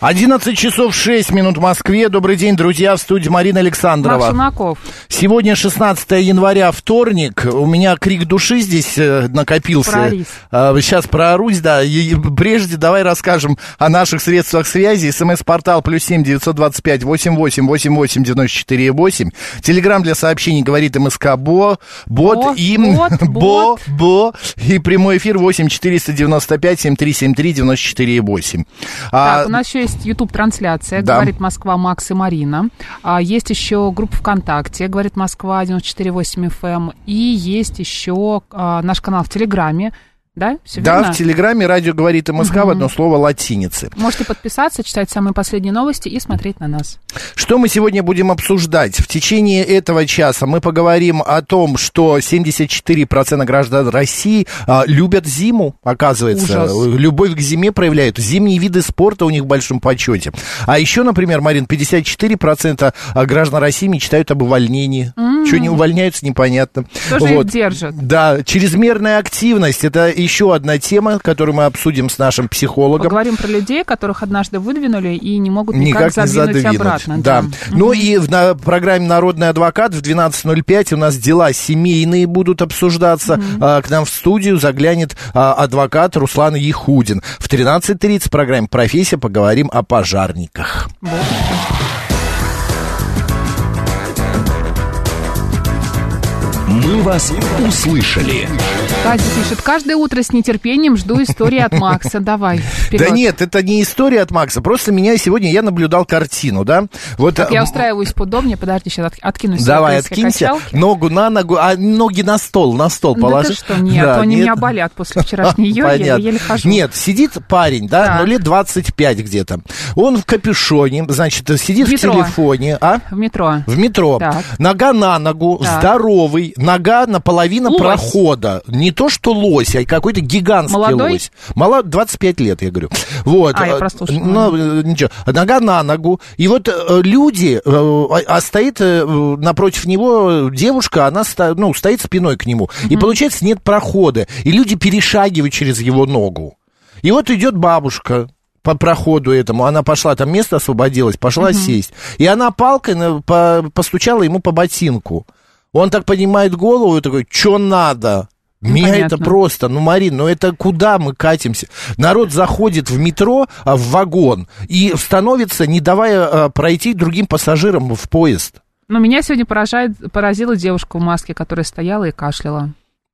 11 часов 6 минут в Москве. Добрый день, друзья, в студии Марина Александрова. Марк Шумаков. Сегодня 16 января, вторник. У меня крик души здесь э, накопился. Проорись. А, Сейчас проорусь, да. И прежде давай расскажем о наших средствах связи. СМС-портал плюс семь девятьсот двадцать пять восемь восемь восемь восемь девяносто четыре восемь. Телеграмм для сообщений говорит МСК Бо. Бот Бо, и... бот, Бо. Бо. И прямой эфир восемь четыреста девяносто пять семь три семь три девяносто четыре восемь. А, Так, у нас еще есть YouTube-трансляция, Да. говорит Москва, Макс и Марина. А, есть еще группа ВКонтакте, говорит Москва, 94.8 FM. И есть еще а, наш канал в Телеграме. Да, все Да, верно? в Телеграме радио говорит МСК в одно слово латиницы. Можете подписаться, читать самые последние новости и смотреть на нас. Что мы сегодня будем обсуждать? В течение этого часа мы поговорим о том, что 74% граждан России а, любят зиму, оказывается. Ужас. Любовь к зиме проявляют. Зимние виды спорта у них в большом почете. А еще, например, Марин, 54% граждан России мечтают об увольнении. Что не увольняются, непонятно. Кто же их держит? Да, чрезмерная активность. Это еще одна тема, которую мы обсудим с нашим психологом. Поговорим про людей, которых однажды выдвинули и не могут никак, Никак не задвинуть, задвинуть. обратно. Да. Ну и в на программе «Народный адвокат» в 12.05 у нас дела семейные будут обсуждаться. А, к нам в студию заглянет а, адвокат Руслан Ехудин. В 13.30 в программе «Профессия» поговорим о пожарниках. «Мы вас услышали». Катя пишет, каждое утро с нетерпением жду истории от Макса. Давай, вперед. Да нет, это не история от Макса. Просто меня сегодня, я наблюдал картину, да? Вот, Так, я а, устраиваюсь поудобнее. Подожди, сейчас откинусь. Давай, откинься. качалки. Ногу на ногу, а ноги на стол, на стол Да положи. ты что, нет, Да, они нет. меня болят после вчерашней йоги, я еле хожу. Нет, сидит парень, да, Так. ну лет 25 где-то. Он в капюшоне, значит, сидит В в, телефоне, а? В метро. В метро. Так. Нога на ногу, Так. здоровый, нога наполовину Лось. прохода. Не то, что лось, а какой-то гигантский Молодой? лось. Мало, 25 лет, я говорю. Вот. А, я прослушала. Ну, ничего. Нога на ногу. И вот э, люди, э, а а стоит э, напротив него девушка, она ста- ну, стоит спиной к нему. И получается, нет прохода. И люди перешагивают через его ногу. И вот идет бабушка по проходу этому, она пошла, там место освободилось, пошла сесть. И она палкой на- по- постучала ему по ботинку. Он так поднимает голову и такой, что надо? Ну, Меня понятно. это просто, ну, Марин, ну это куда мы катимся? Народ заходит в метро, а, в вагон и становится, не давая а, пройти другим пассажирам в поезд. Но меня сегодня поражает, поразила девушка в маске, которая стояла и кашляла.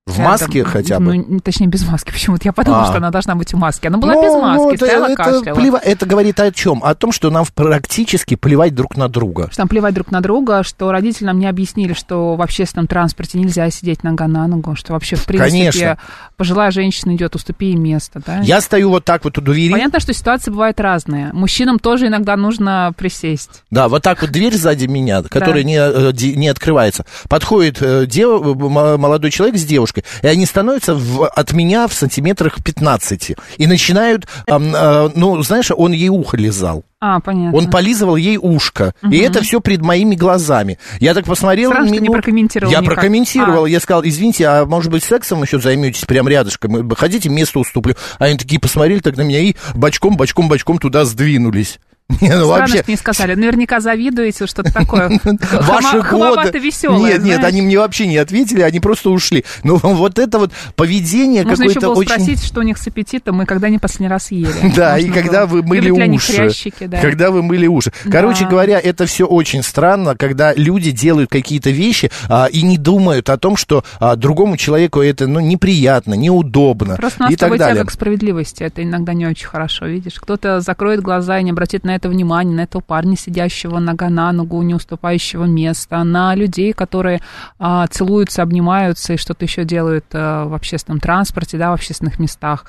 В маске хотя бы. Ну, точнее, без маски. Почему-то я подумала, А. что она должна быть в маске. Она была Ну, без маски, вот, стояла, это, кашляла. плева- это говорит о чем? О том, что нам практически плевать друг на друга. Что там плевать друг на друга, что родители нам не объяснили, что в общественном транспорте нельзя сидеть нога на ногу, что вообще, в принципе, Конечно. пожилая женщина идет, уступи ей место, да? Я стою вот так вот у двери. Понятно, что ситуации бывают разные. Мужчинам тоже иногда нужно присесть. Да, вот так вот дверь сзади меня, которая не, э, не открывается. Подходит э, дев- молодой человек с девушкой, и они становятся в- от меня в сантиметрах 15. И начинают, ам, э, ну, знаешь, он ей ухо лизал. А, понятно. Он полизывал ей ушко. И это все пред моими глазами. Я так посмотрел. Странно, что не минут- прокомментировал Я никак. прокомментировал. А. Я сказал, извините, а может быть сексом еще займетесь прям рядышком? Хотите, место уступлю? А они такие посмотрели так на меня и бочком, бочком, бочком туда сдвинулись. Не, ну Странно, вообще, что не сказали. Наверняка завидуете, что-то такое. Ваши годы. веселое. Нет, нет, они мне вообще не ответили, они просто ушли. Ну, вот это вот поведение Можно еще какое-то было очень... спросить, что у них с аппетитом, и когда они последний раз ели. Да, Можно и когда было. вы мыли Любят уши. хрящики, да. Когда вы мыли уши. Короче Да. говоря, это все очень странно, когда люди делают какие-то вещи а, и не думают о том, что а, другому человеку это ну, неприятно, неудобно Просто и так далее. тяга к справедливости. Это иногда не очень хорошо, видишь. Кто-то закроет глаза и не обратит на это внимание на этого парня, сидящего нога на ногу, не уступающего места, на людей, которые а, целуются, обнимаются и что-то еще делают а, в общественном транспорте, да, в общественных местах.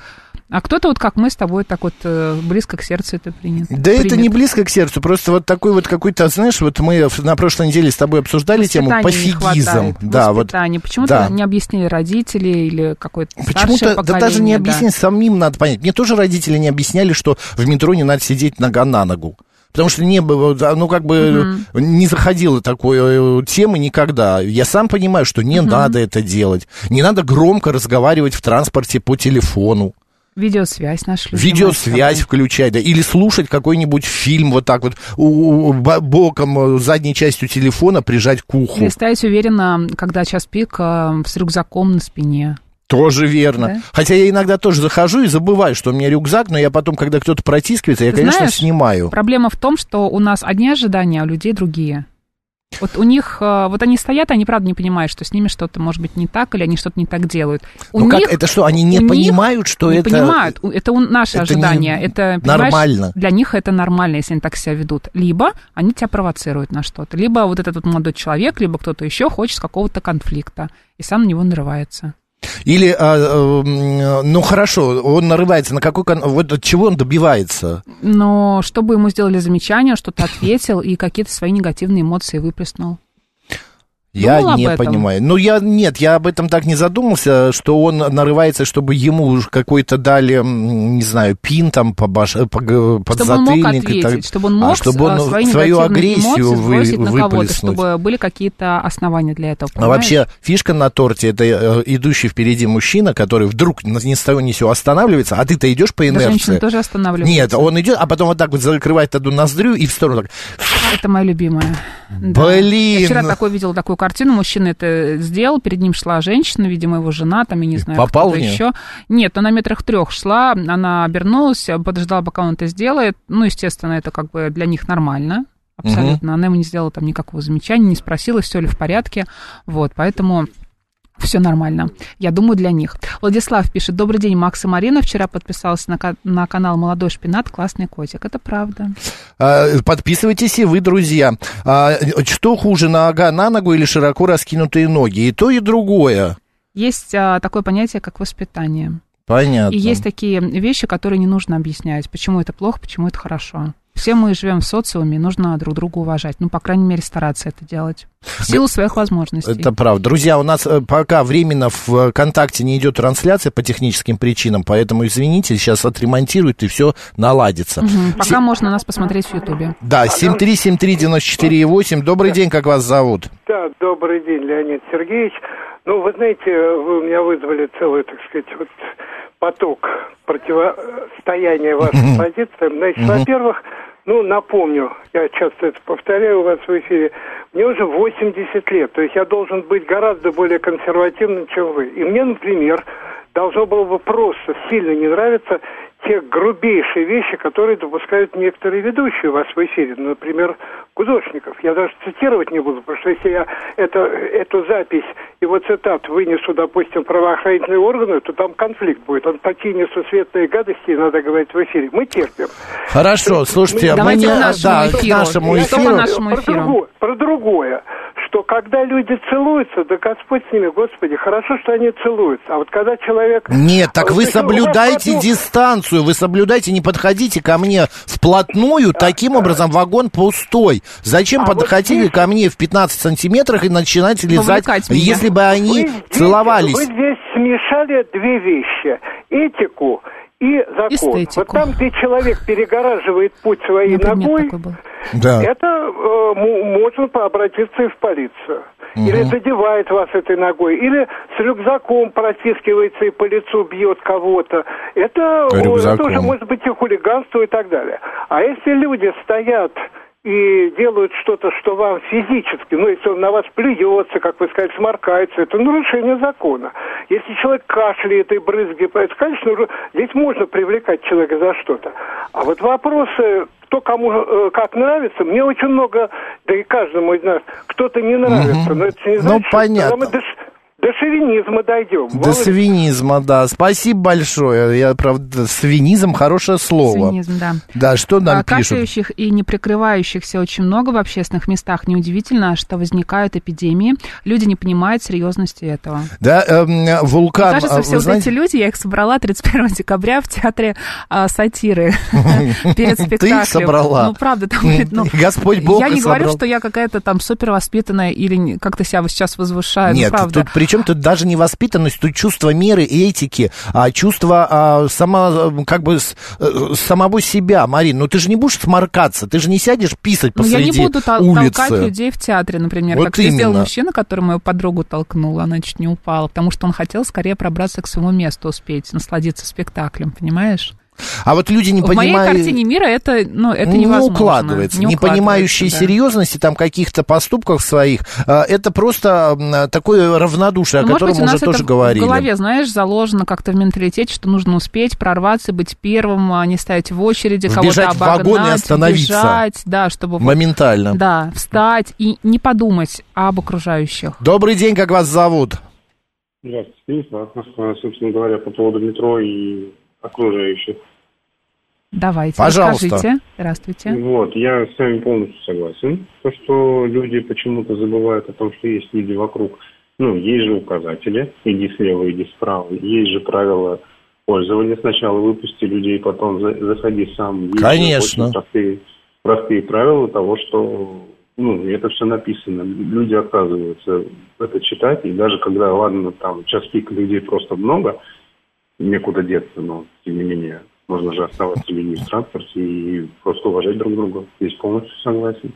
А кто-то вот как мы с тобой так вот э, близко к сердцу это принято. Да это не близко к сердцу, просто вот такой вот какой-то, знаешь, вот мы на прошлой неделе с тобой обсуждали тему пофигизм. Да, вот. Почему-то да. не объяснили родители или какой-то Почему-то да даже не объяснили, да. самим надо понять. Мне тоже родители не объясняли, что в метро не надо сидеть нога на ногу. Потому что не было, ну, как бы угу. не заходила такой э, темы никогда. Я сам понимаю, что не угу. надо это делать. Не надо громко разговаривать в транспорте по телефону. Видеосвязь наш Видеосвязь включать, да, или слушать какой-нибудь фильм вот так вот у, у, боком, э, задней частью телефона прижать к уху. Или стоять уверенно, когда час пик, э, с рюкзаком на спине. Тоже верно. Да? Хотя я иногда тоже захожу и забываю, что у меня рюкзак, но я потом, когда кто-то протискивается, я, Ты конечно, знаешь, снимаю. Проблема в том, что у нас одни ожидания, а у людей другие. Вот у них, э, вот они стоят, они правда не понимают, что с ними что-то может быть не так, или они что-то не так делают. У ну них, как, это что, они не понимают, что не это... понимают, это наше это ожидание, это, нормально. Для них это нормально, если они так себя ведут. Либо они тебя провоцируют на что-то, либо вот этот вот молодой человек, либо кто-то еще хочет какого-то конфликта, и сам на него нарывается. Или, а, а, ну хорошо, он нарывается на какой, вот от чего он добивается? Но чтобы ему сделали замечание, что-то ответил и какие-то свои негативные эмоции выплеснул. Я не понимаю. Ну, я нет, я об этом так не задумался, что он нарывается, чтобы ему какой-то дали, не знаю, пин там по баш... по, под чтобы он мог ответить, так... чтобы он мог а, чтобы он свои свою агрессию вы, на кого-то, чтобы были какие-то основания для этого. Понимаешь? А вообще фишка на торте это э, идущий впереди мужчина, который вдруг ни с того ни сего останавливается, а ты-то идешь по инерции. Да, женщина тоже останавливается. Нет, он идет, а потом вот так вот закрывает одну ноздрю и в сторону так. Это моя любимая. Блин. Да. Я вчера такой видел такую картину, мужчина это сделал, перед ним шла женщина, видимо, его жена, там, я не знаю, Попал кто еще. Нет, она метрах трех шла, она обернулась, подождала, пока он это сделает. Ну, естественно, это как бы для них нормально. Абсолютно. Угу. Она ему не сделала там никакого замечания, не спросила, все ли в порядке. Вот, поэтому все нормально. Я думаю, для них. Владислав пишет. Добрый день, Макс и Марина. Вчера подписался на, на канал «Молодой шпинат». Классный котик. Это правда. А, подписывайтесь и вы, друзья. А, что хуже, нога на ногу или широко раскинутые ноги? И то, и другое. Есть а, такое понятие, как воспитание. Понятно. И есть такие вещи, которые не нужно объяснять. Почему это плохо, почему это хорошо. Все мы живем в социуме, нужно друг друга уважать. Ну, по крайней мере, стараться это делать. В силу своих возможностей. Это правда. Друзья, у нас э, пока временно в ВКонтакте не идет трансляция по техническим причинам, поэтому извините, сейчас отремонтируют и все наладится. Угу. Пока С... можно нас посмотреть в Ютубе. Да, 7373948. Добрый день, как вас зовут? Да, добрый день, Леонид Сергеевич. Ну, вы знаете, вы у меня вызвали целую, так сказать, вот поток противостояния вашим позициям. Значит, во-первых, ну, напомню, я часто это повторяю у вас в эфире, мне уже 80 лет, то есть я должен быть гораздо более консервативным, чем вы. И мне, например, должно было бы просто сильно не нравиться те грубейшие вещи, которые допускают некоторые ведущие у вас в эфире, например, художников. Я даже цитировать не буду, потому что если я это, эту запись, его цитат вынесу, допустим, правоохранительные органы, то там конфликт будет. Он такие несусветные гадости, надо говорить в эфире. Мы терпим. Хорошо, слушайте, мы, мы не... Да, к нашему эфиру. Что по нашему эфиру? Про, другое, про другое что когда люди целуются, да Господь с ними, Господи, хорошо, что они целуются. А вот когда человек... Нет, так вы соблюдайте одну... дистанцию, вы соблюдайте, не подходите ко мне вплотную, да, таким да. образом вагон пустой. Зачем а подходили вот здесь... ко мне в 15 сантиметрах и начинать лизать, если бы они вы здесь, целовались? Вы здесь смешали две вещи. Этику и закон. Эстетику. Вот там, где человек перегораживает путь своей ногой, да. это э, можно обратиться и в полицию. Угу. Или задевает вас этой ногой, или с рюкзаком протискивается и по лицу бьет кого-то. Это, это уже может быть и хулиганство и так далее. А если люди стоят и делают что-то, что вам физически, ну, если он на вас плюется, как вы сказали, сморкается, это нарушение закона. Если человек кашляет и брызги, это, конечно, здесь можно привлекать человека за что-то. А вот вопросы, кто кому э, как нравится, мне очень много, да и каждому из нас, кто-то не нравится. Угу. Но это не значит, ну, понятно. Что, до шовинизма дойдем. До свинизма, да. Спасибо большое. Я, правда, свинизм хорошее слово. Свинизм, да. Да, что нам А, пишут? Кашляющих и не прикрывающихся очень много в общественных местах. Неудивительно, что возникают эпидемии. Люди не понимают серьезности этого. Да, эм, вулкан, Мне кажется, а, все вот знаете, эти люди, я их собрала 31 декабря в театре а, сатиры перед спектаклем. Ты их собрала? Ну, правда, там, ну, Господь Бог Я не говорю, что я какая-то там супервоспитанная или не- как-то себя сейчас возвышаю, ну, Нет, тут причем тут даже не воспитанность, тут чувство меры и этики, а чувство а, сама, как бы с- э, самого себя, Марин. Ну ты же не будешь сморкаться, ты же не сядешь писать Ну, я посреди не буду тол- улицы. толкать людей в театре, например, Вот как это сделал именно. мужчина, который мою подругу толкнул, она чуть не упала, потому что он хотел скорее пробраться к своему месту, успеть насладиться спектаклем, понимаешь? А вот люди не В моей понимают... картине мира это, ну, это не невозможно. укладывается, не, укладывается, понимающие да. серьезности там каких-то поступков своих, а, это просто такое равнодушие, Ну, о может котором быть, у мы нас уже тоже это говорили. в голове, знаешь, заложено как-то в менталитете, что нужно успеть прорваться, быть первым, а не стоять в очереди, Вбежать кого-то в вагон и обогнать, остановиться. бежать, да, чтобы вот, Моментально. да, встать и не подумать об окружающих. Добрый день, как вас зовут? Здравствуйте, Станислав. А, Собственно говоря, по поводу метро и окружающих. Давайте, Пожалуйста. расскажите. Здравствуйте. Вот, я с вами полностью согласен. То, что люди почему-то забывают о том, что есть люди вокруг. Ну, есть же указатели, иди слева, иди справа. Есть же правила пользования. Сначала выпусти людей, потом за- заходи сам. Есть Конечно. очень простые, простые правила того, что ну, это все написано. Люди отказываются это читать. И даже когда, ладно, там час пик людей просто много, некуда деться, но тем не менее можно же оставаться людьми в транспорте и просто уважать друг друга. Здесь полностью согласен.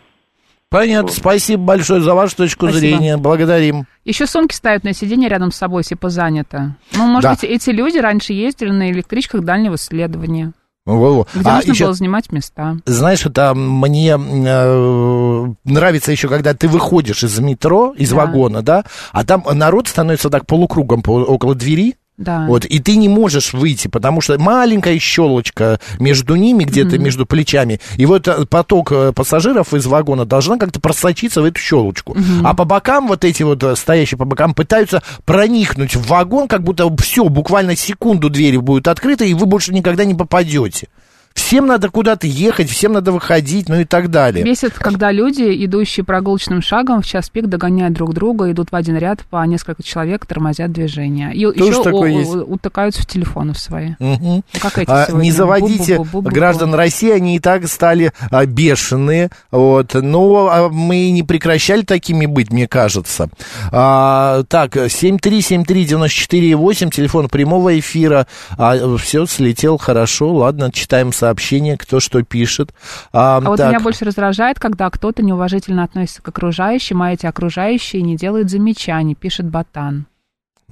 Понятно, спасибо большое за вашу точку Спасибо. зрения, благодарим. Еще сумки ставят на сиденье рядом с собой, если занято. Ну, может Да. быть, эти люди раньше ездили на электричках дальнего следования, Во-во. где А нужно еще, было занимать места. знаешь, это мне э, нравится еще, когда ты выходишь из метро, из Да. вагона, да, а там народ становится так полукругом по- около двери, Да. Вот, и ты не можешь выйти, потому что маленькая щелочка между ними, где-то между плечами, и вот э, поток э, пассажиров из вагона должна как-то просочиться в эту щелочку. А по бокам вот эти вот э, стоящие по бокам пытаются проникнуть в вагон, как будто все, буквально секунду двери будут открыты, и вы больше никогда не попадете. Всем надо куда-то ехать, всем надо выходить, ну и так далее. Бесит, когда люди, идущие прогулочным шагом, в час пик догоняют друг друга, идут в один ряд по несколько человек, тормозят движение. И Тоже еще такое о- есть. утыкаются в телефоны свои. Ну, как эти А, сегодня. не заводите Бу-бу-бу-бу-бу. граждан России, они и так стали а, бешеные, вот, но а, мы не прекращали такими быть, мне кажется. А, так, 7373948, телефон прямого эфира, а, все, слетел хорошо, ладно, читаем сообщение, кто что пишет. А, А вот меня больше раздражает, когда кто-то неуважительно относится к окружающим, а эти окружающие не делают замечаний, пишет Батан.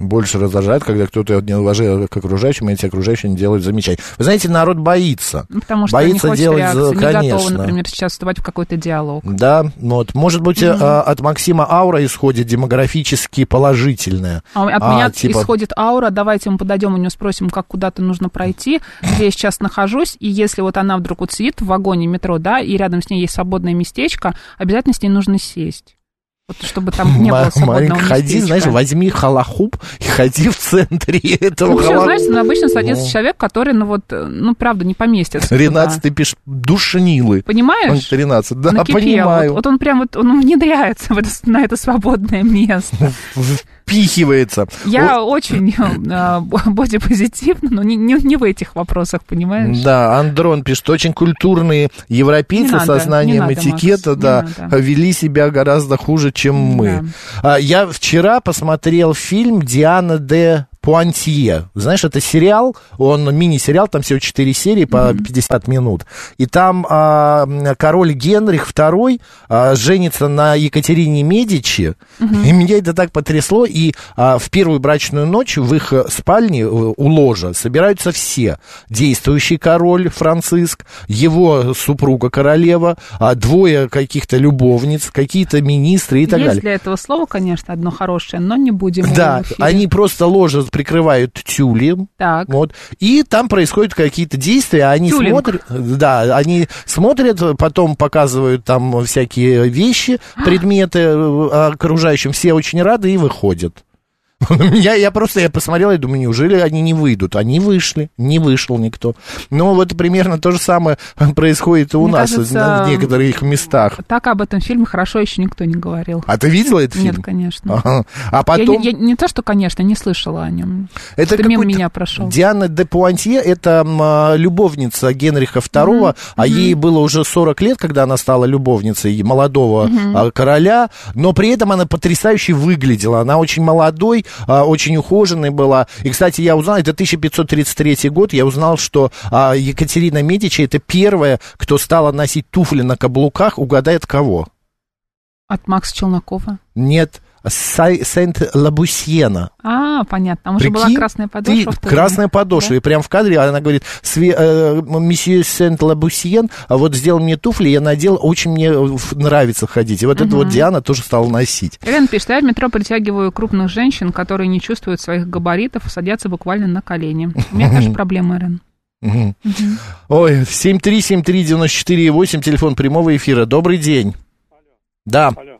Больше раздражает, когда кто-то не уважает к окружающим, и эти окружающие не делают замечаний. Вы знаете, народ боится. Ну, потому что Боится не делать реакции, за- не конечно. например, сейчас вступать в какой-то диалог. Да, вот. Может быть, э, от Максима аура исходит демографически положительная. А от А, меня типа- исходит аура, давайте мы подойдем, у нее спросим, как куда-то нужно пройти, где я сейчас нахожусь, и если вот она вдруг вот сидит в вагоне метро, да, и рядом с ней есть свободное местечко, обязательно с ней нужно сесть. Вот чтобы там не было свободного ходи, знаешь, возьми халахуп и ходи в центре этого Ну, все, халахупа. знаете, ну, обычно садится Ну. человек, который, ну, вот, э, ну, правда, не поместится. Ренат, туда. ты пишешь душнилы. Он Понимаешь? 13, да, Накипел. понимаю. Вот, вот он прям вот, он внедряется в это, на это свободное место. Впихивается. Я очень э, бодипозитивна, но не, не, не в этих вопросах, понимаешь? Да, Андрон пишет, очень культурные европейцы надо, со знанием надо, этикета, Макс, да, вели себя гораздо хуже, чем мы. А, Я вчера посмотрел фильм Диана де Пуантье. Знаешь, это сериал, он мини-сериал, там всего 4 серии по 50 минут. И там а, король Генрих II а, женится на Екатерине Медичи. И меня это так потрясло. И а, в первую брачную ночь в их спальне, э, у ложа, собираются все. Действующий король Франциск, его супруга королева, а, двое каких-то любовниц, какие-то министры и так Есть далее. для этого слова, конечно, одно хорошее, но не будем. Да, они просто ложа прикрывают тюлем. Так. Вот. И там происходят какие-то действия, они Тюлинг. смотрят, да, они смотрят, потом показывают там всякие вещи, предметы э, окружающим, все очень рады и выходят. Я, я просто, я посмотрел и думаю, неужели они не выйдут? Они вышли, не вышел никто. Ну, вот примерно то же самое происходит и у Мне нас кажется, в некоторых местах. Так об этом фильме хорошо еще никто не говорил. А ты видела этот фильм? Нет, конечно. Ага. А Я потом... не, я не то, что, конечно, не слышала о нем. Это Что-то мимо меня прошел. Диана де Пуантье, это м, а, любовница Генриха II, а ей было уже 40 лет, когда она стала любовницей молодого а, короля, но при этом она потрясающе выглядела. Она очень молодой, а, очень ухоженной была. И, кстати, я узнал, это 1533 год, я узнал, что а, Екатерина Медичи это первая, кто стала носить туфли на каблуках, угадает кого? От Макса Челнокова. Нет, Сент-Лабусьена. А, понятно. Там уже была Прикинь, красная подошва. ты- красная подошва. Да. И прям в кадре она говорит, «Све- э, месье Сент-Лабусьен, а вот сделал мне туфли, я надел, очень мне э, нравится ходить. И вот это вот Диана тоже стала носить. Элен пишет, я в метро притягиваю крупных женщин, которые не чувствуют своих габаритов и садятся буквально на колени. У меня тоже проблема, Элен. Мгм. Ой, 7373948, телефон прямого эфира. Добрый день. Да, Алло.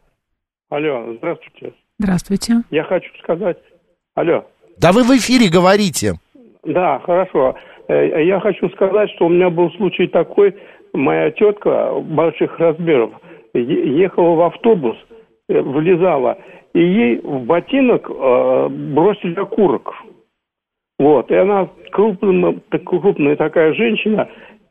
Алло, здравствуйте. Здравствуйте. Я хочу сказать... Алло. да вы в эфире говорите. Да, хорошо. Э, Я хочу сказать, что у меня был случай такой. Моя тетка больших размеров ехала в автобус, э, влезала, и ей в ботинок э, бросили окурок. Вот, и она крупная, крупная такая женщина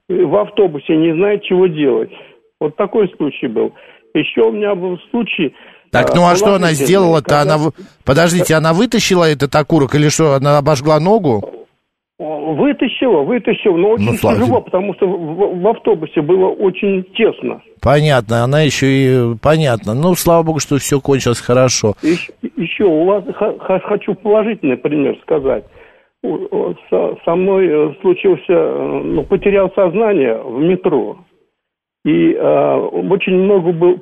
в автобусе не знает, чего делать. Вот такой случай был. Еще у меня был случай... Так, э, ну а что она сделала-то? Она... Подождите, она вытащила этот окурок или что, она обожгла ногу? Вытащила, вытащила, но очень Ну, тяжело, потому что в, в автобусе было очень тесно. Понятно, она еще и... Понятно. Ну, слава богу, что все кончилось хорошо. Еще, еще у вас хочу положительный пример сказать. Со мной э, случился, э, ну, потерял сознание в метро. И э, очень много был,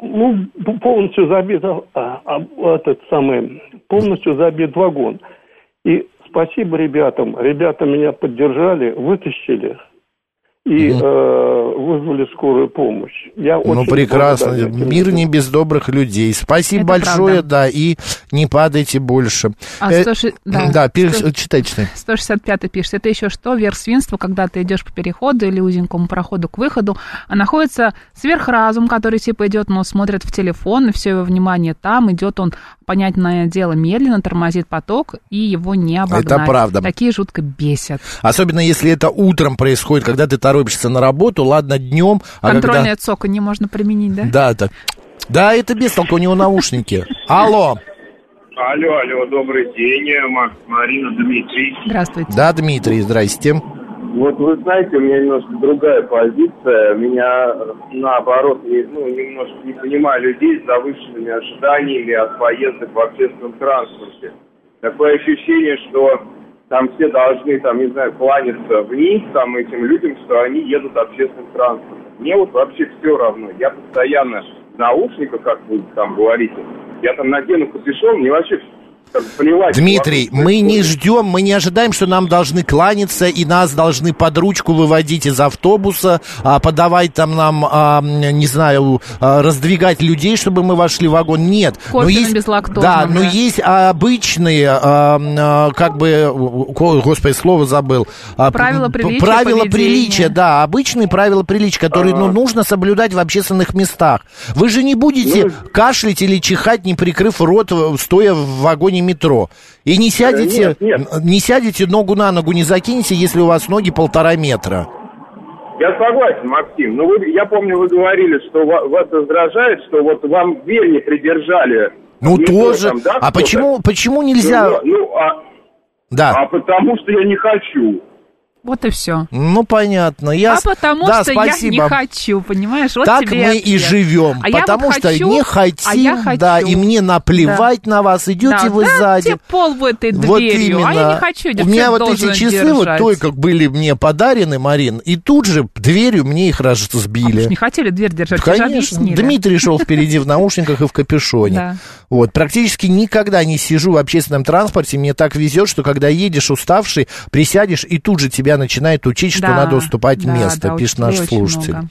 ну, полностью забит, а, а, этот самый, полностью забит вагон. И спасибо ребятам, ребята меня поддержали, вытащили и э, вызвали скорую помощь. Я Ну, прекрасно. Мир не без добрых людей. Спасибо Это большое, правда. да, и не падайте больше. А Э, 106 да. да, пере- Сто- читай, читай. 165 пишет, это еще что? Верх свинства, когда ты идешь по переходу или узенькому проходу к выходу, а находится сверхразум, который типа идет, но смотрит в телефон, и все его внимание там, идет он, понятное дело, медленно, тормозит поток, и его не обогнать. Это правда. Такие жутко бесят. Особенно если это утром происходит, когда ты торопишься на работу, ладно, днем, а Контрольное когда... цоканье можно применить, да? Да, так. Да, это без толку, у него наушники. Алло. Алло, алло, добрый день, Макс, Марина, Дмитрий. Здравствуйте. Да, Дмитрий, здрасте. Вот вы знаете, у меня немножко другая позиция. Меня, э, наоборот, не, ну, немножко не понимаю людей с завышенными ожиданиями от поездок в общественном транспорте. Такое ощущение, что там все должны, там, не знаю, кланяться вниз там этим людям, что они едут общественным транспортом. Мне вот вообще все равно. Я постоянно в наушниках, как вы там говорите, я там надену капюшон, мне вообще плевать. Дмитрий, мы не ждем, мы не ожидаем, что нам должны кланяться и нас должны под ручку выводить из автобуса, а, подавать там нам, а, не знаю, а, раздвигать людей, чтобы мы вошли в вагон. Нет. Кофе на есть, да, но да. есть обычные, как бы, господи, слово забыл. Правила приличия, Правила поведения. приличия, да, обычные правила приличия, которые ну, нужно соблюдать в общественных местах. Вы же не будете Ну, кашлять или чихать, не прикрыв рот, э, стоя в вагоне метро. И не сядете, нет, нет. не сядете, ногу на ногу не закинете, если у вас ноги полтора метра. Я согласен, Максим. Но вы, я помню, вы говорили, что ва- вас раздражает, что вот вам дверь не придержали. Ну метро тоже. там, да, а почему, почему нельзя? Ну, ну, а, Да. а потому что я не хочу. Вот и все. Ну понятно. Я... А потому да, что спасибо. я не хочу, понимаешь? Вот так тебе мы и ответ. живем, А потому вот что хочу, не а хотим, я хочу. да, и мне наплевать на вас, идете Да, вы да, сзади. тебе пол в этой Вот дверью, именно. а я не хочу, У меня вот эти часы вот держать. только были мне подарены, Марин, и тут же дверью мне их А разбили. ж не хотели дверь держать, Конечно. Дмитрий шел впереди в наушниках и в капюшоне. Да. Вот, практически никогда не сижу в общественном транспорте. Мне так везет, что когда едешь уставший, присядешь, и тут же тебя начинает учить, что Да, надо уступать да, место, да, пишет наш слушатель. много.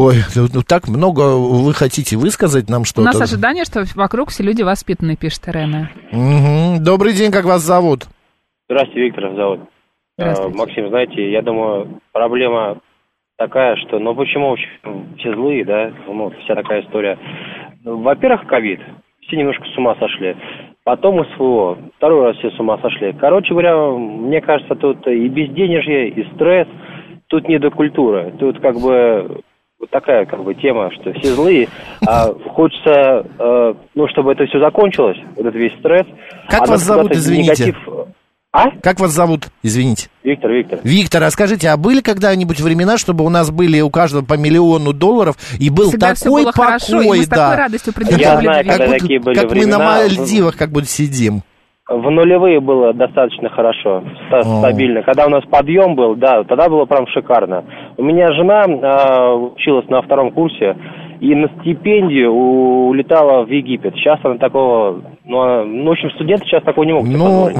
Ой, ну, ну, так много вы хотите высказать нам У что-то. нас ожидание, что вокруг все люди воспитанные, пишет Ирена. Мгм. Добрый день, как вас зовут? Здравствуйте, Виктор зовут. Здравствуйте. Э, Максим, знаете, я думаю, проблема такая, что, ну почему вообще все злые, да, ну, вся такая история. Ну, Во-первых, ковид, все немножко с ума сошли. Потом СВО, второй раз все с ума сошли. Короче говоря, мне кажется, тут и безденежье, и стресс, тут не до культуры. Тут как бы вот такая как бы тема, что все злые, а хочется, э, ну, чтобы это все закончилось, вот этот весь стресс. Как а вас зовут, извините? негатив- А? Как вас зовут? Извините. Виктор, Виктор. Виктор, а скажите, а были когда-нибудь времена, чтобы у нас были у каждого по миллиону долларов и был Всегда такой было покой, хорошо, и мы с да? такой радостью Я знаю, когда будто- такие были как мы на времена. Мальдивах как будто сидим. В нулевые было достаточно хорошо, О. стабильно. Когда у нас подъем был, да, тогда было прям шикарно. У меня жена а, училась на втором курсе и на стипендию улетала в Египет. Сейчас она такого, ну, она- ну, в общем, студенты сейчас такого не могут Ну,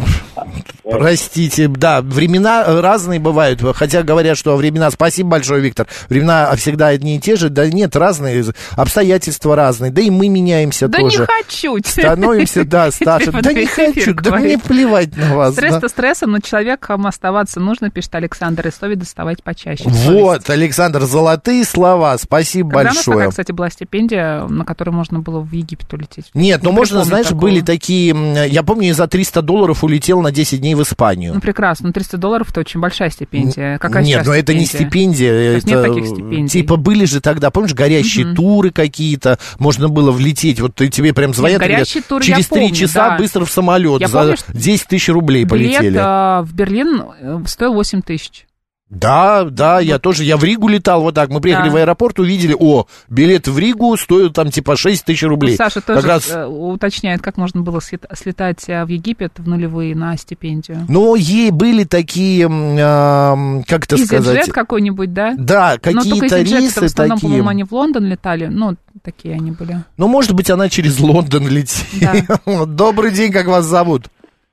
простите, да, времена разные бывают, хотя говорят, что времена, спасибо большое, Виктор, времена всегда одни и те же, да нет, разные, обстоятельства разные, да и мы меняемся Да тоже. не хочу. Становимся, да, старше. Да не хочу, да мне плевать на вас. да. Стресс-то стрессом, но человеком оставаться нужно, пишет Александр, и совесть доставать почаще. Вот, Александр, золотые слова, спасибо Когда у нас большое. такая, кстати, была стипендия, на которую можно было в Египет улететь? Нет, ну Не можно, знаешь, такого. Были такие, я помню, я за 300 долларов улетел на 10 дней в Испанию. Ну, прекрасно. Ну, 300 долларов – это очень большая стипендия. Какая нет, но это не стипендия, это, нет таких стипендий. типа были же тогда, помнишь, горящие Мгм. туры какие-то, можно было влететь, вот ты- тебе прям звонят, говорят, горящие туры я через три помню, часа да. быстро в самолет, Я за помню, что 10 тысяч рублей Билет полетели. а, в Берлин э, стоил 8 тысяч. Да, да, я тоже, я в Ригу летал вот так, мы приехали Да. в аэропорт, увидели, о, билет в Ригу стоит там типа 6 тысяч рублей. Ну, Саша Как тоже раз э, уточняет, как можно было слет- слетать э, в Египет в нулевые на стипендию. Но ей были такие, ам, как это сказать... EasyJet какой-нибудь, да? Да, Но только какие-то рейсы в основном, такие. по-моему, они в Лондон летали. Ну, такие они были. Ну, может быть, она через Лондон летела. Добрый день, как вас зовут?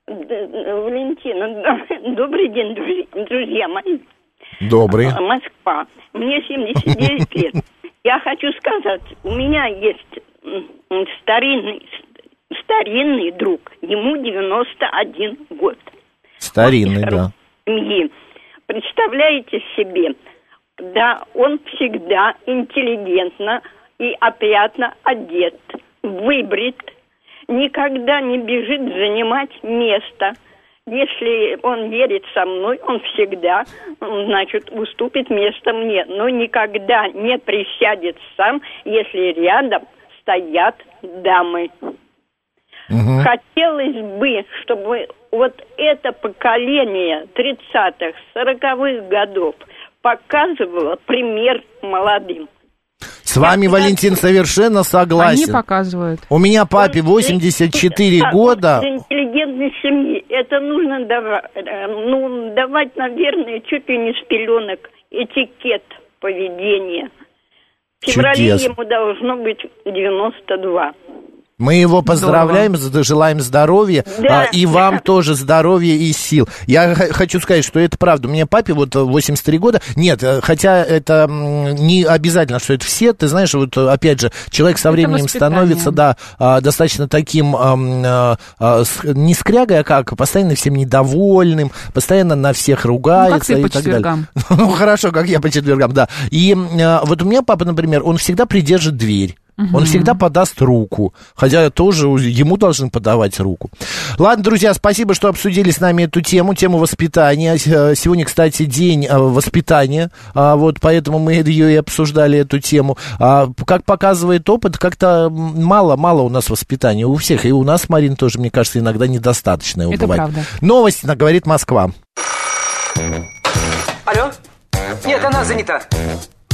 Валентина, добрый день, друзья мои. Добрый. А, Москва. Мне 79 лет. Я хочу сказать, у меня есть старинный, старинный друг. Ему 91 год. Старинный, да. Семьи. Представляете себе, да, он всегда интеллигентно и опрятно одет, выбрит, никогда не бежит занимать место. Если он едет со мной, он всегда, значит, уступит место мне, но никогда не присядет сам, если рядом стоят дамы. Хотелось бы, чтобы вот это поколение 30-х, 40-х годов показывало пример молодым. С вами, Валентин, совершенно Они согласен. показывают. У меня папе 84 Так, года. Интеллигентной семьи это нужно давать, ну, давать, наверное, чуть ли не с пеленок этикет поведения. В феврале ему должно быть 92. Мы его поздравляем, з- желаем здоровья, Да. а, и вам тоже здоровья и сил. Я хочу сказать, что это правда. У меня папе вот э, 83 года. Нет, э, хотя это не обязательно, что это все. Ты знаешь, вот э, опять же, человек со временем становится, да, а, достаточно таким, ам, а, а, не скрягой, а как, постоянно всем недовольным, постоянно на всех ругается Ну, ты и по так далее. четвергам. Ну, хорошо, как я по четвергам, да. И э, вот у меня папа, например, он всегда придержит дверь. Он всегда подаст руку, хотя тоже ему должны подавать руку. Ладно, друзья, спасибо, что обсудили с нами эту тему, тему воспитания. Э, Сегодня, кстати, день э, воспитания, а, вот поэтому мы ее и обсуждали, эту тему. А, Как показывает опыт, как-то мало-мало у нас воспитания, у всех, и у нас, Марин, тоже, мне кажется, иногда недостаточно его Это бывает. правда. Новости, говорит Москва. Алло? Нет, она занята.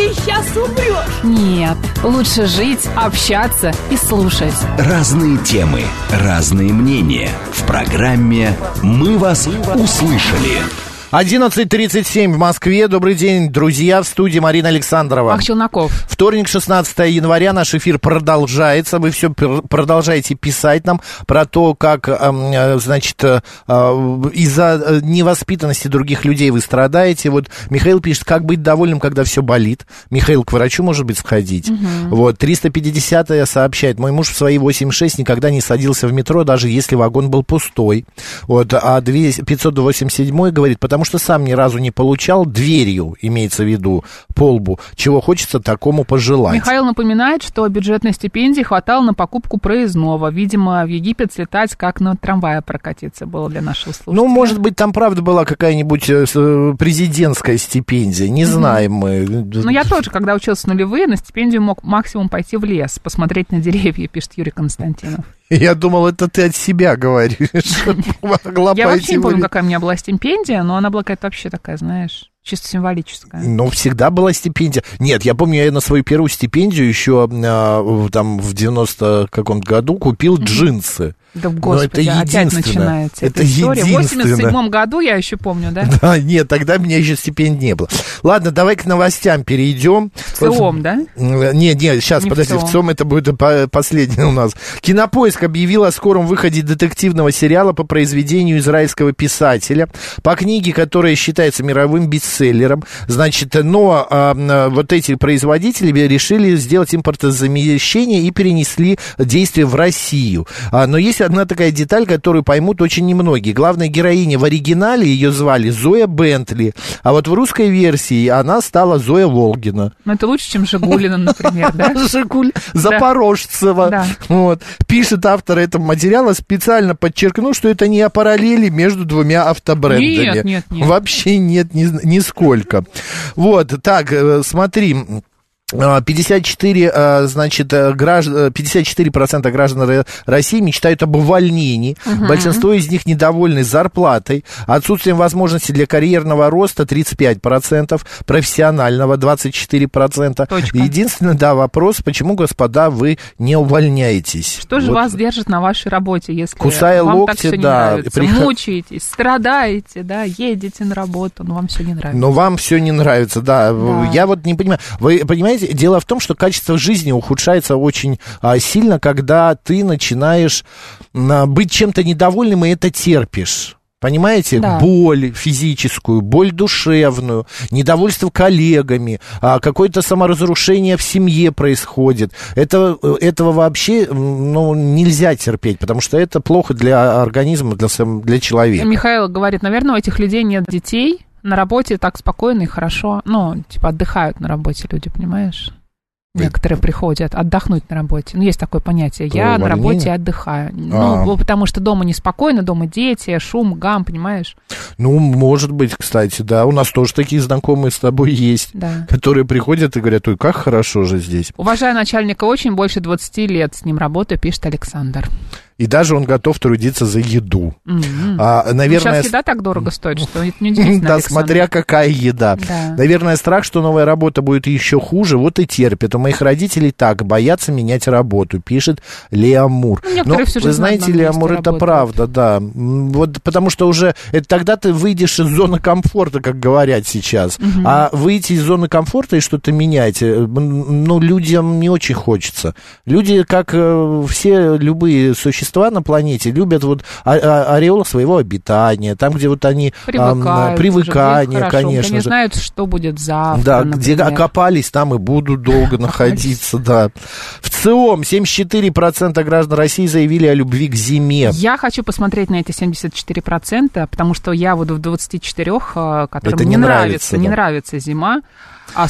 ты сейчас умрешь. Нет. Лучше жить, общаться и слушать. Разные темы, разные мнения. В программе «Мы вас услышали». 11.37 в Москве. Добрый день, друзья. В студии Марина Александрова. Ах, Челноков. Вторник, 16 января. Наш эфир продолжается. Вы все пр- продолжаете писать нам про то, как, эм, э, значит, э, э, из-за невоспитанности других людей вы страдаете. Вот Михаил пишет, как быть довольным, когда все болит. Михаил к врачу, может быть, сходить. Вот, 350 сообщает, мой муж в свои 8,6 никогда не садился в метро, даже если вагон был пустой. Вот, а 200 587 говорит, потому что сам ни разу не получал дверью, имеется в виду, по лбу, чего хочется такому пожелать. Михаил напоминает, что бюджетной стипендии хватало на покупку проездного. Видимо, в Египет слетать, как на трамвае прокатиться было для нашего слушателя. Ну, может быть, там правда была какая-нибудь э, э, президентская стипендия, не знаем мы. Ну, я тоже, когда учился нулевые, на стипендию мог максимум пойти в лес, посмотреть на деревья, пишет Юрий Константинов. Я думал, это ты от себя говоришь. Могла Я вообще не помню, какая у меня была стипендия, но она была какая-то вообще такая, знаешь, чисто символическая. Ну, всегда была стипендия. Нет, я помню, я на свою первую стипендию еще а, в- там в 90 каком-то году купил джинсы. Да, Но господи, это опять начинается Это эта история. В единственное. 87 году я еще помню, да? Да, нет, тогда меня еще стипендий не было. Ладно, давай к новостям перейдем. В ЦИОМ, да? Не, не, сейчас, Не в подожди, в ЦИОМ. ЦИОМ это будет по- последний у нас. Кинопоиск объявил о скором выходе детективного сериала по произведению израильского писателя, по книге, которая считается мировым бестселлером. Значит, но м, вот эти производители решили сделать импортозамещение и перенесли действие в Россию. А, но есть одна такая деталь, которую поймут очень немногие. Главная героиня в оригинале ее звали Зоя Бентли, а вот в русской версии она стала Зоя Волгина. Ну, это лучше, чем Жигулина, например, да? Жигуль Запорожцева. Вот. Пишет автор этого материала, специально подчеркнул, что это не о параллели между двумя автобрендами. Нет, нет, нет. Вообще нет, ни, нисколько. Вот, так, э, смотри. А, 54, а, значит, э, граждан, 54% граждан Ро- России мечтают об увольнении. Большинство из них недовольны зарплатой, отсутствием возможности для карьерного роста 35%, профессионального 24%. Точка. Единственный, да, вопрос, почему, господа, вы не увольняетесь? Что же Вот. вас держит на вашей работе, если Кусая вам локти, так все не да, нравится? приход- Мучаетесь, страдаете, да, едете на работу, но вам все не нравится. Но вам все не нравится, да. Да. Я вот не понимаю. Вы понимаете, дело в том, что качество жизни ухудшается очень а, сильно, когда ты начинаешь а, быть чем-то недовольным и это терпишь. Понимаете? Да. Боль физическую, боль душевную, недовольство коллегами, а, какое-то саморазрушение в семье происходит. Это, этого вообще ну, нельзя терпеть, потому что это плохо для организма, для, для человека. Михаил говорит, наверное, у этих людей нет детей, на работе так спокойно и хорошо. Ну, типа отдыхают на работе люди, понимаешь? Вы- Некоторые приходят отдохнуть на работе. Ну, есть такое понятие. Про Я на работе отдыхаю. А. Ну, вот потому что дома неспокойно, дома дети, шум, гам, понимаешь? Ну, может быть, кстати, да. У нас тоже такие знакомые с тобой есть, Да. которые приходят и говорят, ой, как хорошо же здесь. Уважаю начальника очень, больше 20 лет с ним работаю, пишет Александр. И даже он готов трудиться за еду. М-м. А, Ну, наверное, Сейчас еда так дорого стоит, что это неудивительно, Да, Александр. смотря какая еда. Да. Наверное, страх, что новая работа будет еще хуже, вот и терпит. У моих родителей так, боятся менять работу, пишет Леамур. Ну, некоторые всё же вы на знаете, месте Леамур, это работают. правда, да. Вот потому что уже это тогда ты выйдешь из зоны комфорта, как говорят сейчас. А выйти из зоны комфорта и что-то менять, э, ну, людям не очень хочется. Люди, как э, все любые существа на планете, любят вот а- а- ореол своего обитания, там, где вот они Привыкают. привыкание, уже, где хорошо, конечно где не же. знают, что будет завтра, Да, где например. окопались, там и будут долго находиться, да. В ЦИОМ 74% граждан России заявили о любви к зиме. Я хочу посмотреть на эти 74%, потому что я вот в 24, э, которым не, не нравится, нравится, не нравится зима, а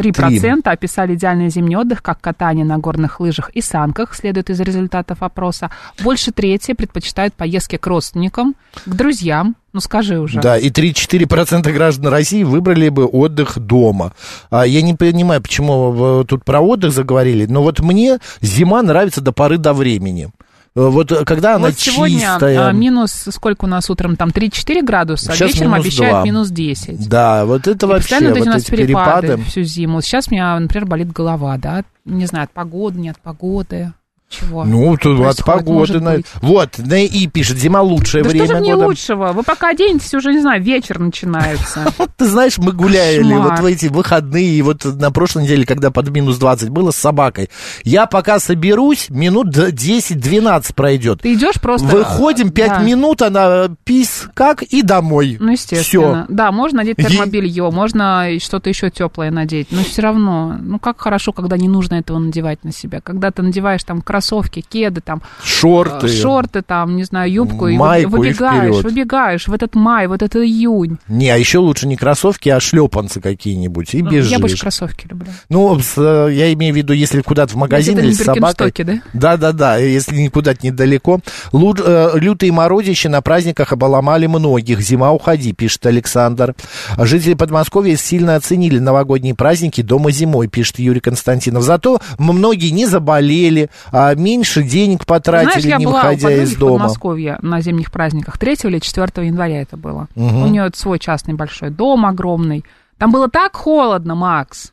43% описали идеальный зимний отдых, как катание на горных лыжах и санках, следует из результатов опроса. Больше трети предпочитают поездки к родственникам, к друзьям, ну скажи уже. Да, и 34% граждан России выбрали бы отдых дома. А, я не понимаю, почему вы тут про отдых заговорили, но вот мне зима нравится до поры до времени. Э, Вот э, когда она Вот сегодня чистая. а, минус, сколько у нас утром, там 3-4 градуса, а Сейчас вечером минус обещают два. минус 10. Да, вот это И вообще, постоянно вот вот эти перепады. всю зиму. Сейчас у меня, например, болит голова, да, не знаю, от погоды, не от погоды. Чего? Ну, тут от погоды. на-? Вот, на и пишет, зима лучшее Да время что же мне года. лучшего? Вы пока оденетесь, уже, не знаю, вечер начинается. Вот ты знаешь, мы гуляли вот в эти выходные, и вот на прошлой неделе, когда под минус 20 было с собакой. Я пока соберусь, минут д- 10-12 пройдет. Ты идешь просто... Выходим, 5 Да. минут, она пис, как, и домой. Ну, естественно. Да, можно надеть термобелье, можно что-то еще теплое надеть. Но все равно, ну как хорошо, когда не нужно этого надевать на себя. Когда ты надеваешь там кроссовки, кеды, там Шорты. э, шорты, там, не знаю, юбку, и Майку и выбегаешь, вперед. выбегаешь в этот май, вот этот июнь. Не, а еще лучше не кроссовки, а шлепанцы какие-нибудь. И Ну, бежишь. Я больше кроссовки люблю. Ну, э, я имею в виду, если куда-то в магазин или на с собакой. Биркенстоке, да? Да-да-да, если никуда недалеко. Лу- э, лютые морозища на праздниках обломали многих. Зима, уходи, пишет Александр. Жители Подмосковья сильно оценили новогодние праздники дома зимой, пишет Юрий Константинов. Зато многие не заболели, а меньше денег потратили, Знаешь, я не была у выходя из в дома. Подмосковье на зимних праздниках. 3 или 4 января это было. Мгм. У нее свой частный большой дом огромный. Там было так холодно, Макс.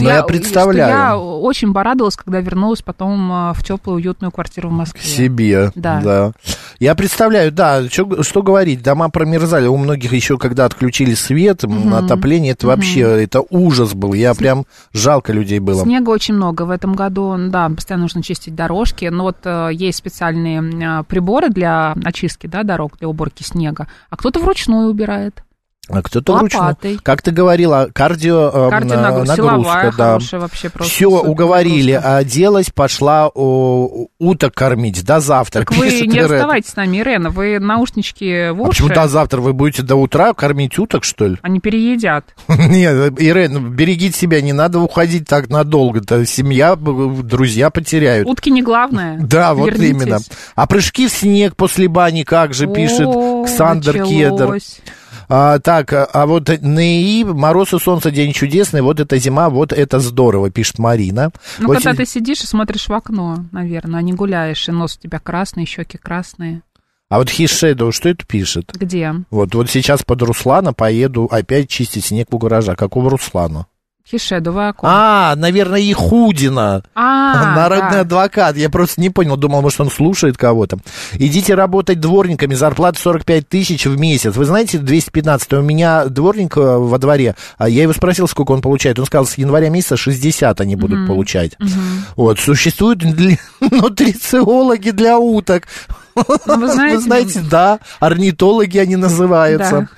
Что Ну, я представляю. что я очень порадовалась, когда вернулась потом а, в теплую, уютную квартиру в Москве. К себе, Да. да. Я представляю, да, чё- что говорить, дома промерзали, у многих еще, когда отключили свет, м, отопление, это вообще, это ужас был, я прям, жалко людей было. Снега очень много в этом году, да, постоянно нужно чистить дорожки, но вот э, есть специальные а, приборы для очистки, да, дорог, для уборки снега, а кто-то вручную убирает. А кто-то. Лопатой. Как ты говорила, кардио, э, Кардионагрузка, на- силовая, нагрузка, да. вообще просто. Все, уговорили, нагрузка. оделась, пошла о, уток кормить. До завтра. Так вы не Ирен. оставайтесь с нами, Ирена, вы наушнички в А почему уши, до завтра? Вы будете до утра кормить уток, что ли? они переедят. Нет, Ирен, берегите себя, не надо уходить так надолго-то. Семья, б- друзья потеряют. Утки не главное. Да, вот Вернитесь. именно. А прыжки в снег после бани как же, пишет О, Ксандр Кедр. А, так, а, а вот НИИ, мороз и солнце, день чудесный, вот это зима, вот это здорово, пишет Марина. Ну, Вот когда ты сидишь и смотришь в окно, наверное, а не гуляешь, и нос у тебя красный, щеки красные. А вот Хишедо, что это пишет? Где? Вот, вот сейчас под Руслана поеду опять чистить снег у гаража. Какого Руслана? Хишедовое окно. А, наверное, Ихудина. А, Народный да. адвокат. Я просто не понял, думал, может, он слушает кого-то. Идите работать дворниками, зарплата 45 тысяч в месяц. Вы знаете, 215 у меня дворник э, во дворе, а я его спросил, сколько он получает. Он сказал, с января месяца 60 они будут получать. Вот, существуют нутрициологи для уток. Ну, вы знаете, да, орнитологи они называются.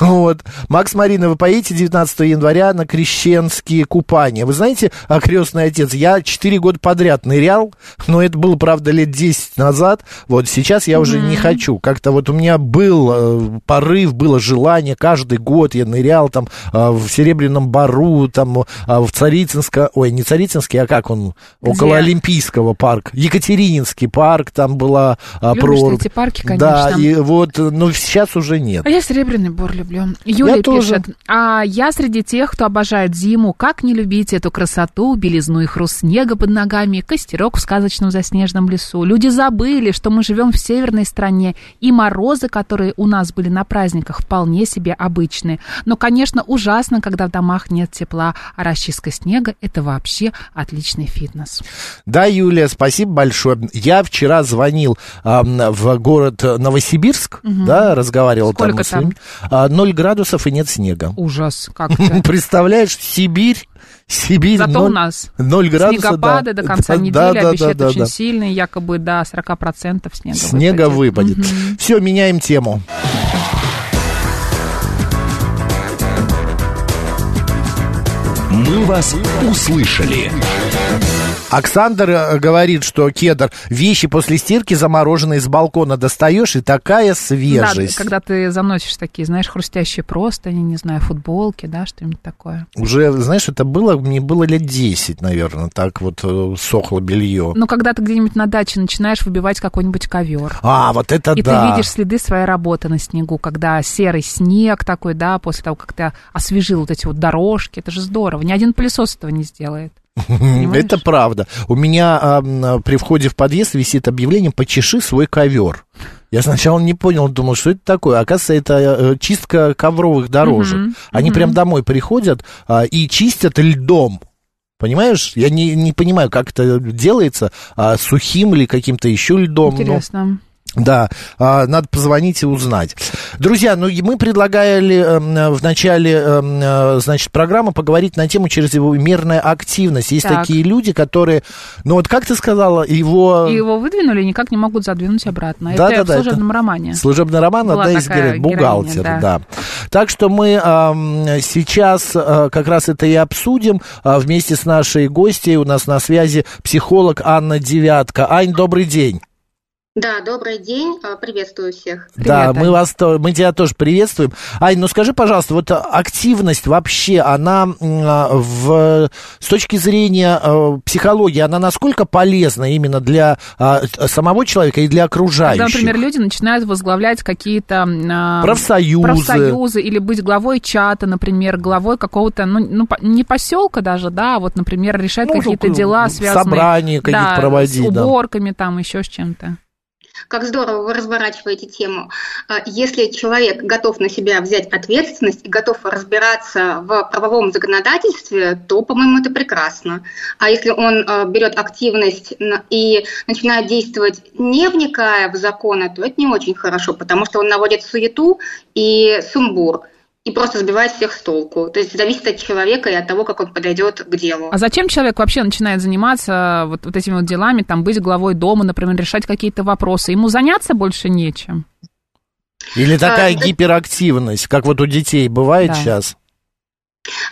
Вот. Макс Марина, вы поедете 19 января на крещенские купания. Вы знаете, а, крестный отец, я 4 года подряд нырял, но это было, правда, лет 10 назад. Вот сейчас я уже не хочу. Как-то вот у меня был э, порыв, было желание. Каждый год я нырял там э, в Серебряном Бару, там э, в Царицынско... Ой, не Царицынский, а как он? Около Олимпийского парка. Екатерининский парк, там была ты прорубь. эти парки, Да, конечно. и вот, э, но сейчас уже нет. А я Серебряный Бор люблю. Юлия тоже. пишет, а я среди тех, кто обожает зиму, как не любить эту красоту, белизну и хруст снега под ногами, костерок в сказочном заснеженном лесу. Люди забыли, что мы живем в северной стране, и морозы, которые у нас были на праздниках, вполне себе обычные. Но, конечно, ужасно, когда в домах нет тепла, а расчистка снега – это вообще отличный фитнес. Да, Юлия, спасибо большое. Я вчера звонил а, в город Новосибирск, да, разговаривал Сколько там. А, Ноль градусов и нет снега. Ужас как-то. Представляешь, Сибирь, Сибирь, Зато у ноль- нас ноль градусов. Снегопады да. до конца Да, недели да, да, обещают да, очень да. сильные, якобы до 40% снега. Снега выпадет. Все, меняем тему. «Мы вас услышали». Оксандр э, говорит, что кедр вещи после стирки замороженные с балкона достаешь, и такая Да, свежесть. когда ты заносишь такие, знаешь, хрустящие простыни, не знаю, футболки, да, что-нибудь такое. Уже, знаешь, это было, мне было лет 10, наверное, так вот э, сохло белье. Ну, когда ты где-нибудь на даче начинаешь выбивать какой-нибудь ковер. А, вот это И да. ты видишь следы своей работы на снегу, когда серый снег такой, да, после того, как ты освежил вот эти вот дорожки, это же здорово. Ни один пылесос этого не сделает. Понимаешь? Это правда. У меня а, при входе в подъезд висит объявление «Почеши свой ковер». Я сначала не понял, думал, что это такое. Оказывается, это э, чистка ковровых дорожек. Мгм, Они мгм. прям домой приходят а, и чистят льдом. Понимаешь? Я не, не понимаю, как это делается, а, сухим или каким-то еще льдом. ну. Да, а, надо позвонить и узнать. Друзья, ну мы предлагали эм, в начале, эм, э, значит, программы поговорить на тему чрезмерная активность. Есть Так. такие люди, которые, ну вот как ты сказала, его... И его выдвинули и никак не могут задвинуть обратно. Да, это да, да, в служебном это романе. Служебный роман, Была одна из героинь, бухгалтер, да. да. Так что мы эм, сейчас э, как раз это и обсудим э, вместе с нашей гостьей. У нас на связи психолог Анна Девятка. Ань, добрый день. Да, добрый день, а, приветствую всех. да, мы вас, то- мы тебя тоже приветствуем. Ань, ну скажи, пожалуйста, вот активность вообще, она а, в, с точки зрения э, психологии, она насколько полезна именно для а, самого человека и для окружающих? Когда, например, люди начинают возглавлять какие-то а, Профсоюзы. профсоюзы или быть главой чата, например, главой какого-то, ну, ну, не поселка даже, да, а вот, например, решать Ну, какие-то дела, связанные собрания какие-то да, проводить, с да. уборками, там, еще с чем-то. Как здорово вы разворачиваете тему. А, Если человек готов на себя взять ответственность и готов разбираться в правовом законодательстве, то, по-моему, это прекрасно. А если он а, берет активность и начинает действовать, не вникая в законы, то это не очень хорошо, потому что он наводит суету и сумбур и просто сбивает всех с толку. То есть зависит от человека и от того, как он подойдет к делу. А зачем человек вообще начинает заниматься вот, вот этими вот делами, там, быть главой дома, например, решать какие-то вопросы? Ему заняться больше нечем. Или такая А, гиперактивность, как вот у детей бывает Да. сейчас?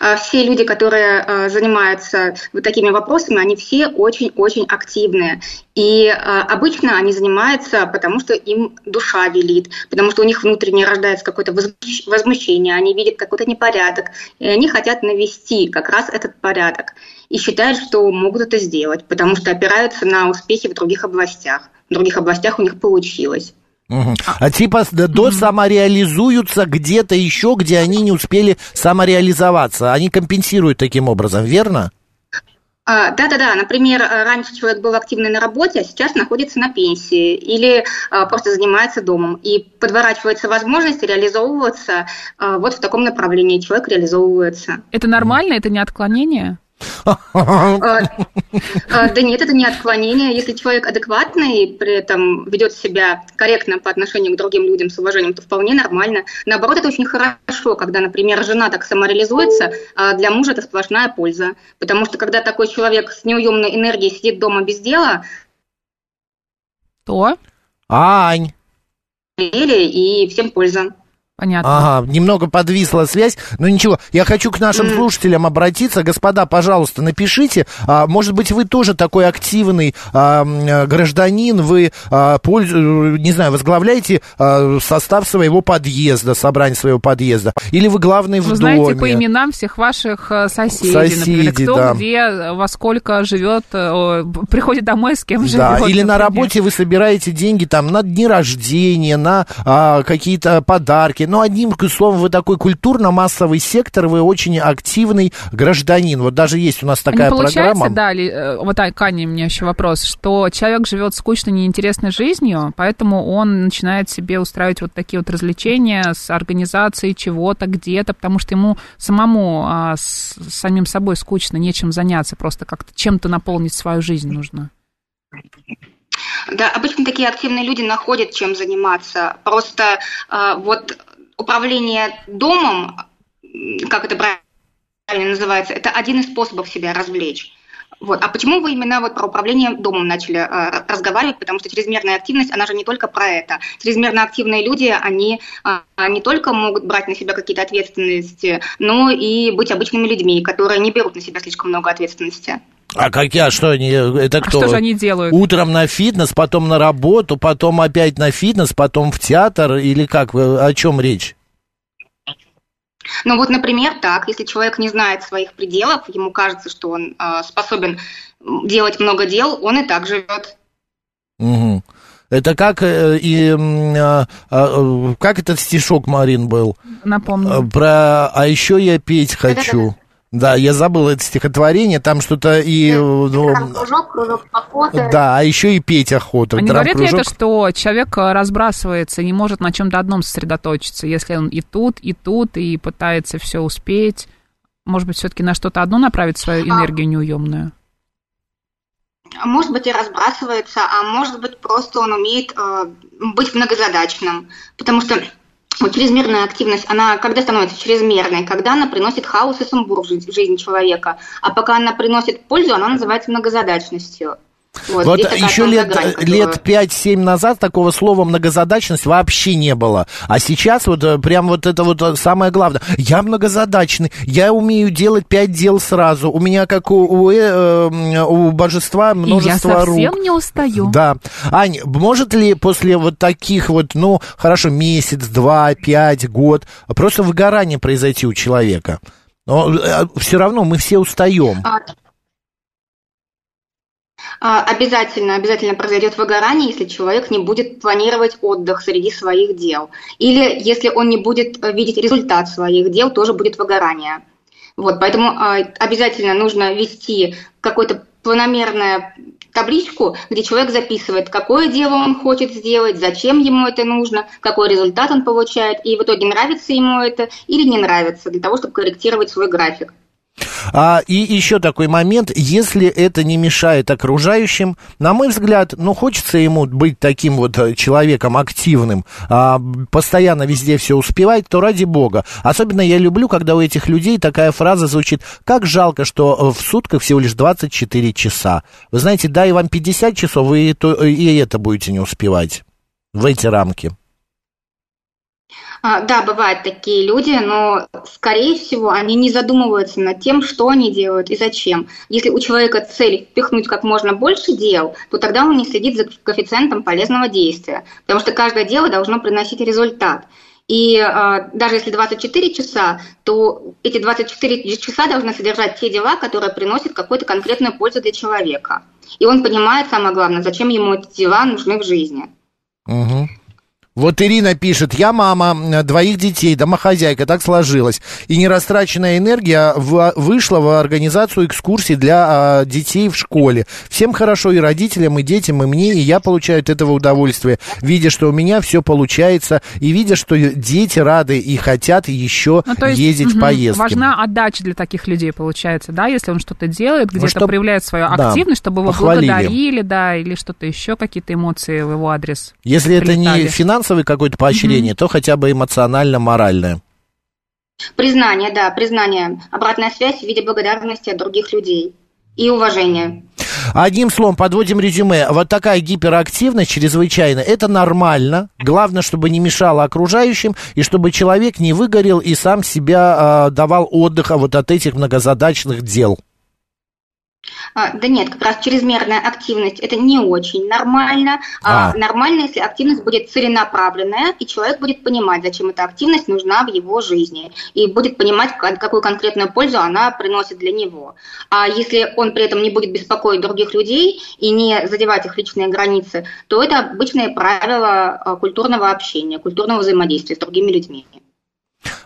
А, Все люди, которые а, занимаются вот такими вопросами, они все очень-очень активные. И а, обычно они занимаются, потому что им душа велит, потому что у них внутренне рождается какое-то возмущ- возмущение, они видят какой-то непорядок, и они хотят навести как раз этот порядок. И считают, что могут это сделать, потому что опираются на успехи в других областях. В других областях у них получилось. Мгм. А типа до самореализуются где-то еще, где они не успели самореализоваться. Они компенсируют таким образом, верно? А, Да-да-да, например, а, раньше человек был активный на работе, а сейчас находится на пенсии или а, просто занимается домом. И подворачивается возможность реализовываться а, вот в таком направлении. Человек реализовывается. Это нормально, это не отклонение? А, а, Да нет, это не отклонение. Если человек адекватный, при этом ведет себя корректно по отношению к другим людям с уважением, то вполне нормально. Наоборот, это очень хорошо, когда, например, жена так самореализуется, а для мужа это сплошная польза. Потому что когда такой человек с неуемной энергией сидит дома без дела, То? Ань. и всем польза. Понятно. Ага, немного подвисла связь, но ничего. Я хочу к нашим слушателям обратиться. Господа, пожалуйста, напишите. А, может быть, вы тоже такой активный а, а, гражданин, вы, а, польз- э, не знаю, возглавляете а, состав своего подъезда, собрание своего подъезда. Или вы главный в Вы доме. знаете по именам всех ваших э, соседей, Соседей, например, кто да. где, э, во сколько живет, э, приходит домой, с кем Да, живет. или на например. работе вы собираете деньги там на дни рождения, на а, какие-то подарки. Ну, одним словом, вы такой культурно-массовый сектор, вы очень активный гражданин. Вот даже есть у нас А такая не получается, программа. да, ли, э, вот а, к Ане у меня еще вопрос, что человек живет скучной, неинтересной жизнью, поэтому он начинает себе устраивать вот такие вот развлечения с организацией чего-то где-то, потому что ему самому а, с самим собой скучно, нечем заняться, просто как-то чем-то наполнить свою жизнь нужно. Да, обычно такие активные люди находят чем заниматься. Просто а, вот управление домом, как это правильно называется, это один из способов себя развлечь. Вот. А почему вы именно вот про управление домом начали а, разговаривать? Потому что чрезмерная активность, она же не только про это. Чрезмерно активные люди, они а, не только могут брать на себя какие-то ответственности, но и быть обычными людьми, которые не берут на себя слишком много ответственности. А какие, а что они, это А кто? что же они делают? Утром на фитнес, потом на работу, потом опять на фитнес, потом в театр, или как, о чем речь? Ну вот, например, так, если человек не знает своих пределов, ему кажется, что он э, способен делать много дел, он и так живет. Мгм. Это как э, и а, а, э, как этот стишок Марин был Напомню. Э, про а еще я петь хочу. Да, я забыл это стихотворение, там что-то и... Ну, кружок, кружок охоты. да, а еще и петь охоту. А не говорит ли это, что человек э, разбрасывается и не может на чем-то одном сосредоточиться, если он и тут, и тут, и пытается все успеть? Может быть, все-таки на что-то одно направить свою энергию неуемную? А Может быть, и разбрасывается, а может быть, просто он умеет э, быть многозадачным. Потому что вот чрезмерная активность, она когда становится чрезмерной? Когда она приносит хаос и сумбур в жизнь человека. А пока она приносит пользу, она называется многозадачностью. Вот, Вот еще лет, грань, лет 5-7 назад такого слова многозадачность вообще не было. А сейчас вот э, прям вот это вот э, самое главное. Я многозадачный, я умею делать пять дел сразу. У меня как у, у, э, э, у божества И я множество совсем рук. не устаю. Да. Ань, может ли после вот таких вот, ну, хорошо, месяц, два, пять, год, просто выгорание произойти у человека? Но все равно мы все устаем. А, Обязательно, обязательно произойдет выгорание, если человек не будет планировать отдых среди своих дел. Или если он не будет э, видеть результат своих дел, тоже будет выгорание. Вот, поэтому а, обязательно нужно вести какую-то планомерную табличку, где человек записывает, какое дело он хочет сделать, зачем ему это нужно, какой результат он получает, и в итоге нравится ему это или не нравится, для того, чтобы корректировать свой график. А, и еще такой момент, если это не мешает окружающим, на мой взгляд, ну, хочется ему быть таким вот э, человеком активным, а, постоянно везде все успевать, то ради бога. Особенно я люблю, когда у этих людей такая фраза звучит, как жалко, что э, в сутках всего лишь 24 часа. Вы знаете, дай вам 50 часов, вы и, то, и это будете не успевать в эти рамки. А, Да, бывают такие люди, но, скорее всего, они не задумываются над тем, что они делают и зачем. Если у человека цель впихнуть как можно больше дел, то тогда он не следит за коэффициентом полезного действия, потому что каждое дело должно приносить результат. И а, даже если 24 часа, то эти 24 часа должны содержать те дела, которые приносят какую-то конкретную пользу для человека. И он понимает, самое главное, зачем ему эти дела нужны в жизни. Мгм. Вот Ирина пишет, я мама двоих детей, домохозяйка, так сложилось. И нерастраченная энергия в- вышла в организацию экскурсий для а, детей в школе. Всем хорошо, и родителям, и детям, и мне, и я получаю от этого удовольствие, видя, что у меня все получается, и видя, что дети рады и хотят еще Ну, есть, ездить в мгм, поездки. Важна отдача для таких людей, получается, да, если он что-то делает, где-то чтоб- проявляет свою да, активность, чтобы его похвалили. благодарили, да, или что-то еще, какие-то эмоции в его адрес. Если это не прилетали. Финансовое какое-то поощрение, то хотя бы эмоционально-моральное. Признание, да, признание. Обратная связь в виде благодарности от других людей и уважения. Одним словом, подводим резюме. Вот такая гиперактивность чрезвычайно, это нормально. Главное, чтобы не мешало окружающим, и чтобы человек не выгорел и сам себя а, давал отдыха вот от этих многозадачных дел. А, да нет, как раз чрезмерная активность это не очень нормально. А, А. Нормально, если активность будет целенаправленная, и человек будет понимать, зачем эта активность нужна в его жизни, и будет понимать, ка- какую конкретную пользу она приносит для него. А если он при этом не будет беспокоить других людей и не задевать их личные границы, то это обычные правила а, культурного общения, культурного взаимодействия с другими людьми.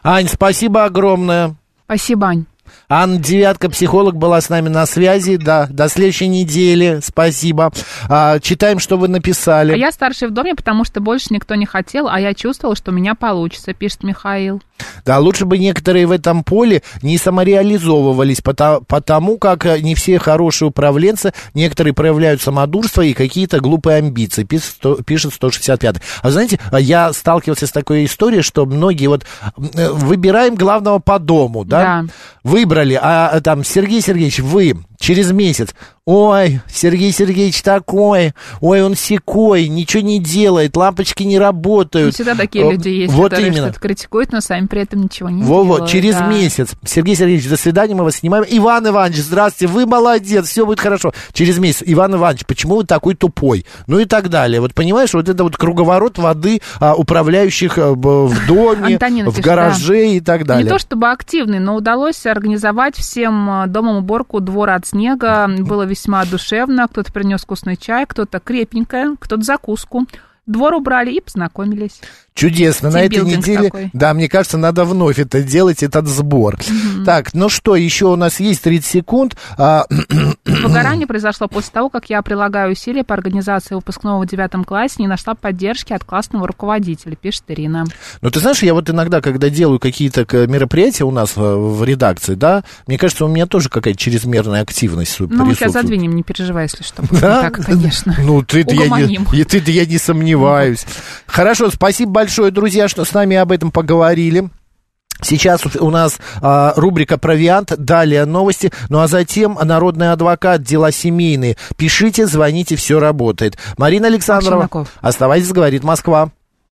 Ань, спасибо огромное. Спасибо, Ань. Анна Девятка, психолог, была с нами на связи. Да, до следующей недели. Спасибо. А, читаем, что вы написали. А я старший в доме, потому что больше никто не хотел, а я чувствовала, что у меня получится, пишет Михаил. Да, лучше бы некоторые в этом поле не самореализовывались, пота- потому как э, не все хорошие управленцы, некоторые проявляют самодурство и какие-то глупые амбиции, пишет 165. А знаете, а я сталкивался с такой историей, что многие вот э, выбираем главного по дому, да? Да. Выбрали, а а там, Сергей Сергеевич, вы через месяц, ой, Сергей Сергеевич такой, ой, он секой, ничего не делает, лампочки не Ну, работают. всегда такие Э, люди есть, вот которые именно. что-то критикуют, но сами при этом ничего не Во-во, делают. через да. месяц. Сергей Сергеевич, до свидания, мы вас снимаем. Иван Иванович, здравствуйте, вы молодец, все будет хорошо. Через месяц, Иван Иванович, почему вы такой тупой? Ну и так далее. Вот понимаешь, вот это вот круговорот воды а, управляющих б- в доме, в гараже и так далее. Не то чтобы активный, но удалось организовать всем э, домом уборку двора от снега. Было весьма душевно. Кто-то принес вкусный чай, кто-то крепенькое, кто-то закуску. Двор убрали и познакомились. Чудесно. На этой неделе, такой. да, мне кажется, надо вновь это делать, этот сбор. Так, ну что, еще у нас есть 30 секунд. А, Выгорание произошло после того, как я прилагаю усилия по организации выпускного в девятом классе, не нашла поддержки от классного руководителя, пишет Ирина. Ну, ты знаешь, я вот иногда, когда делаю какие-то мероприятия у нас э, в редакции, да, мне кажется, у меня тоже какая-то чрезмерная активность Ну, мы тебя задвинем, не переживай, если что. Да? Так, конечно. Ну, ты я, не, ты я не сомневаюсь. Хорошо, спасибо большое, друзья, что с нами об этом поговорили. Сейчас у нас а, рубрика «Провиант», далее новости, ну а затем народный адвокат, дела семейные. Пишите, звоните, все работает. Марина Александрова, оставайтесь, говорит Москва.